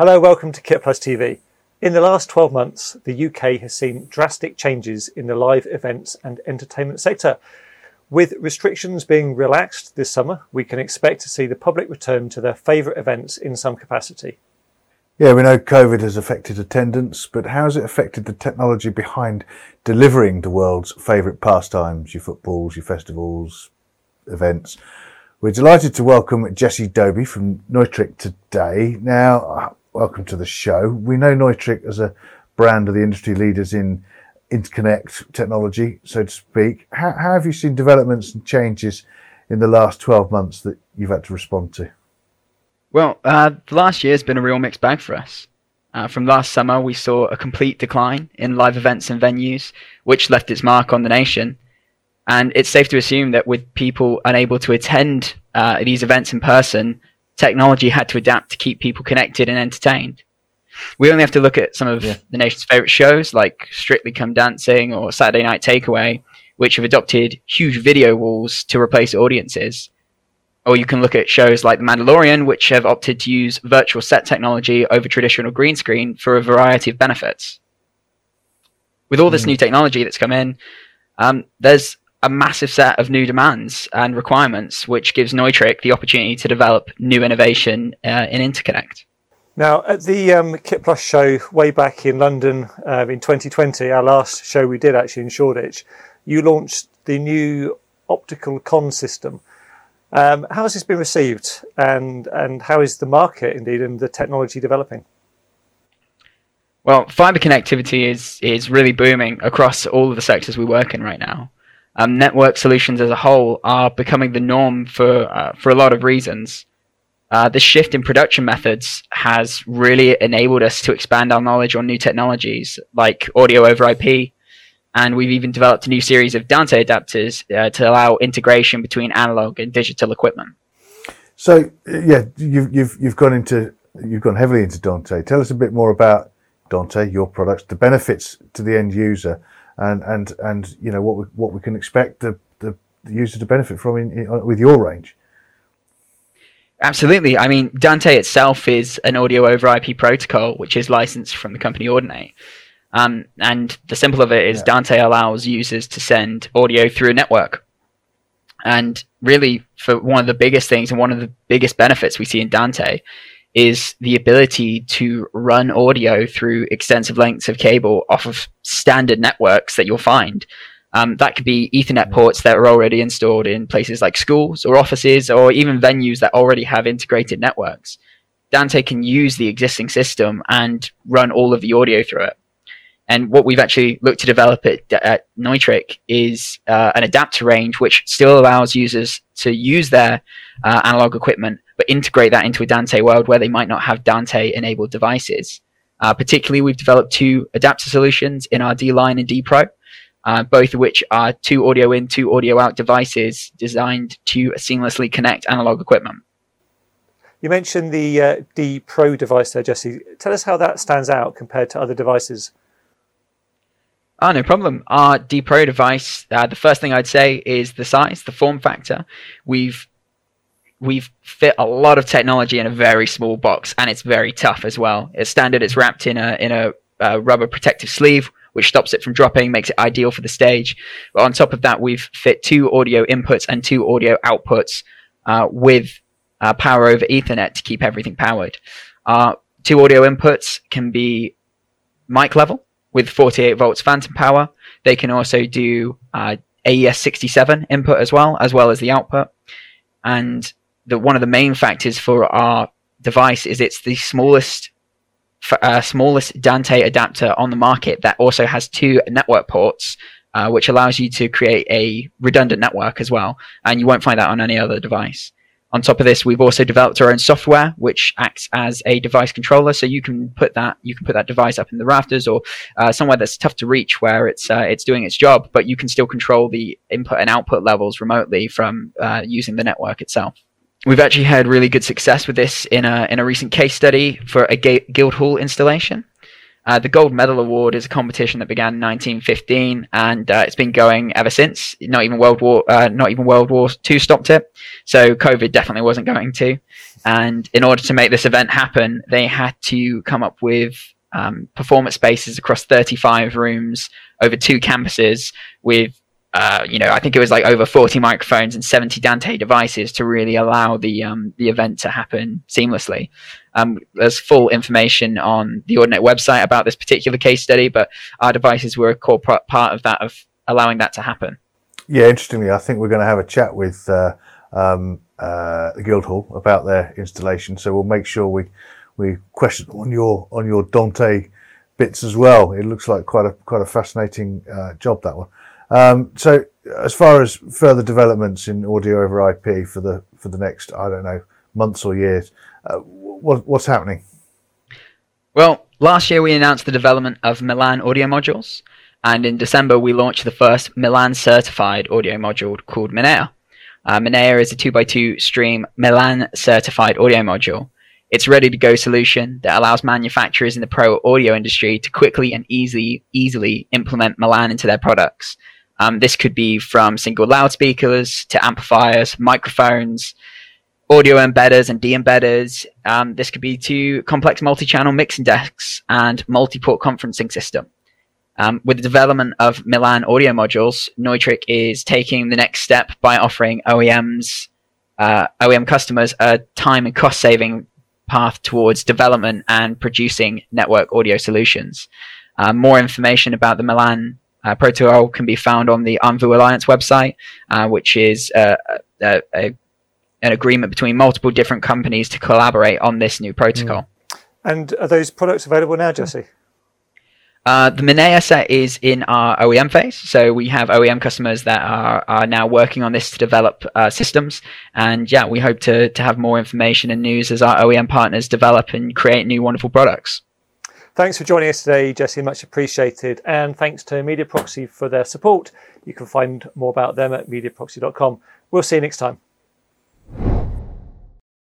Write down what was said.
Hello, welcome to Kit Plus TV. In the last 12 months, the UK has seen drastic changes in the live events and entertainment sector. With restrictions being relaxed this summer, we can expect to see the public return to their favourite events in some capacity. Yeah, we know COVID has affected attendance, but how has it affected the technology behind delivering the world's favourite pastimes, your footballs, your festivals, events? We're delighted to welcome Jesse Dobie from Neutrik today. Now, welcome to the show. We know Neutrik as a brand of the industry leaders in interconnect technology, so to speak. How, how, have you seen developments and changes in the last 12 months that you've had to respond to? Well, uh, the last year has been a real mixed bag for us. Uh, from last summer, we saw a complete decline in live events and venues, which left its mark on the nation. And it's safe to assume that with people unable to attend uh, these events in person, technology had to adapt to keep people connected and entertained. We only have to look at some of yeah. the nation's favorite shows like Strictly Come Dancing or Saturday Night Takeaway, which have adopted huge video walls to replace audiences. Or you can look at shows like The Mandalorian, which have opted to use virtual set technology over traditional green screen for a variety of benefits. With all this mm. new technology that's come in, um, there's a massive set of new demands and requirements, which gives Neutrik the opportunity to develop new innovation uh, in interconnect. Now, at the um, Kit Plus show way back in London uh, in 2020, our last show we did actually in Shoreditch, you launched the new opticalCON system. Um, how has this been received, and and how is the market indeed and the technology developing? Well, fiber connectivity is is really booming across all of the sectors we work in right now um, network solutions as a whole are becoming the norm for uh, for a lot of reasons. Uh, the shift in production methods has really enabled us to expand our knowledge on new technologies like audio over IP, and we've even developed a new series of Dante adapters uh, to allow integration between analog and digital equipment. So, yeah, you've you've you've gone into you've gone heavily into Dante. Tell us a bit more about Dante, your products, the benefits to the end user, and and and you know what we what we can expect the the, the user to benefit from in, in, with your range. Absolutely. I mean, Dante itself is an audio over IP protocol, which is licensed from the company Audinate. Um, and the simple of it is yeah. Dante allows users to send audio through a network. And really, for one of the biggest things and one of the biggest benefits we see in Dante is the ability to run audio through extensive lengths of cable off of standard networks that you'll find. Um, that could be Ethernet ports that are already installed in places like schools or offices or even venues that already have integrated networks. Dante can use the existing system and run all of the audio through it. And what we've actually looked to develop at, at Neutrik is uh, an adapter range which still allows users to use their uh, analog equipment but integrate that into a Dante world where they might not have Dante enabled devices. Uh, particularly, we've developed two adapter solutions in our D line and D Pro, uh, both of which are two audio in, two audio out devices designed to seamlessly connect analog equipment. You mentioned the uh, D Pro device there, Jesse. Tell us how that stands out compared to other devices. Ah, no problem. Our D Pro device, uh, the first thing I'd say is the size, the form factor. We've we've fit a lot of technology in a very small box, and it's very tough as well. It's standard, it's wrapped in a in a uh, rubber protective sleeve, which stops it from dropping, makes it ideal for the stage. But on top of that, we've fit two audio inputs and two audio outputs uh, with uh, power over Ethernet to keep everything powered. Uh, two audio inputs can be mic level with 48 volts phantom power. They can also do uh, AES67 input as well, as well as the output. And the one of the main factors for our device is it's the smallest uh, smallest Dante adapter on the market that also has two network ports, uh, which allows you to create a redundant network as well. And you won't find that on any other device. On top of this, we've also developed our own software, which acts as a device controller. So you can put that you can put that device up in the rafters or uh, somewhere that's tough to reach, where it's uh, it's doing its job, but you can still control the input and output levels remotely from uh, using the network itself we've actually had really good success with this in a in a recent case study for a Guildhall installation. Uh, the Gold Medal Award is a competition that began in 1915, and uh, it's been going ever since. Not even World War, uh, not even World War II stopped it. So COVID definitely wasn't going to. And in order to make this event happen, they had to come up with um, performance spaces across 35 rooms over two campuses with uh, you know, I think it was like over 40 microphones and 70 Dante devices to really allow the um, the event to happen seamlessly. Um, there's full information on the Audinate website about this particular case study, but our devices were a core part of that of allowing that to happen. Yeah, interestingly, I think we're going to have a chat with uh, um, uh, the Guildhall about their installation, so we'll make sure we we question on your on your Dante bits as well. It looks like quite a quite a fascinating uh, job that one. Um, so, as far as further developments in audio over IP for the for the next, I don't know, months or years, uh, what, what's happening? Well, last year we announced the development of Milan audio modules, and in December we launched the first Milan certified audio module called Minea. Uh, Minea is a 2x2 stream Milan certified audio module. It's ready to go solution that allows manufacturers in the pro audio industry to quickly and easily easily implement Milan into their products. Um, this could be from single loudspeakers to amplifiers, microphones, audio embedders and de-embedders. Um, this could be to complex multi-channel mixing decks and multi-port conferencing system. Um, with the development of Milan audio modules, Neutrik is taking the next step by offering OEMs, uh, OEM customers a time and cost saving path towards development and producing network audio solutions. Uh, more information about the Milan uh, protocol can be found on the Avnu Alliance website, uh, which is uh, a, a, an agreement between multiple different companies to collaborate on this new protocol. Mm. And are those products available now, Jesse? Uh, the Minea set is in our OEM phase, so we have OEM customers that are, are now working on this to develop uh, systems, and yeah, we hope to to have more information and news as our OEM partners develop and create new wonderful products. Thanks for joining us today, Jesse. Much appreciated. And thanks to Media Proxy for their support. You can find more about them at mediaproxy.com. We'll see you next time.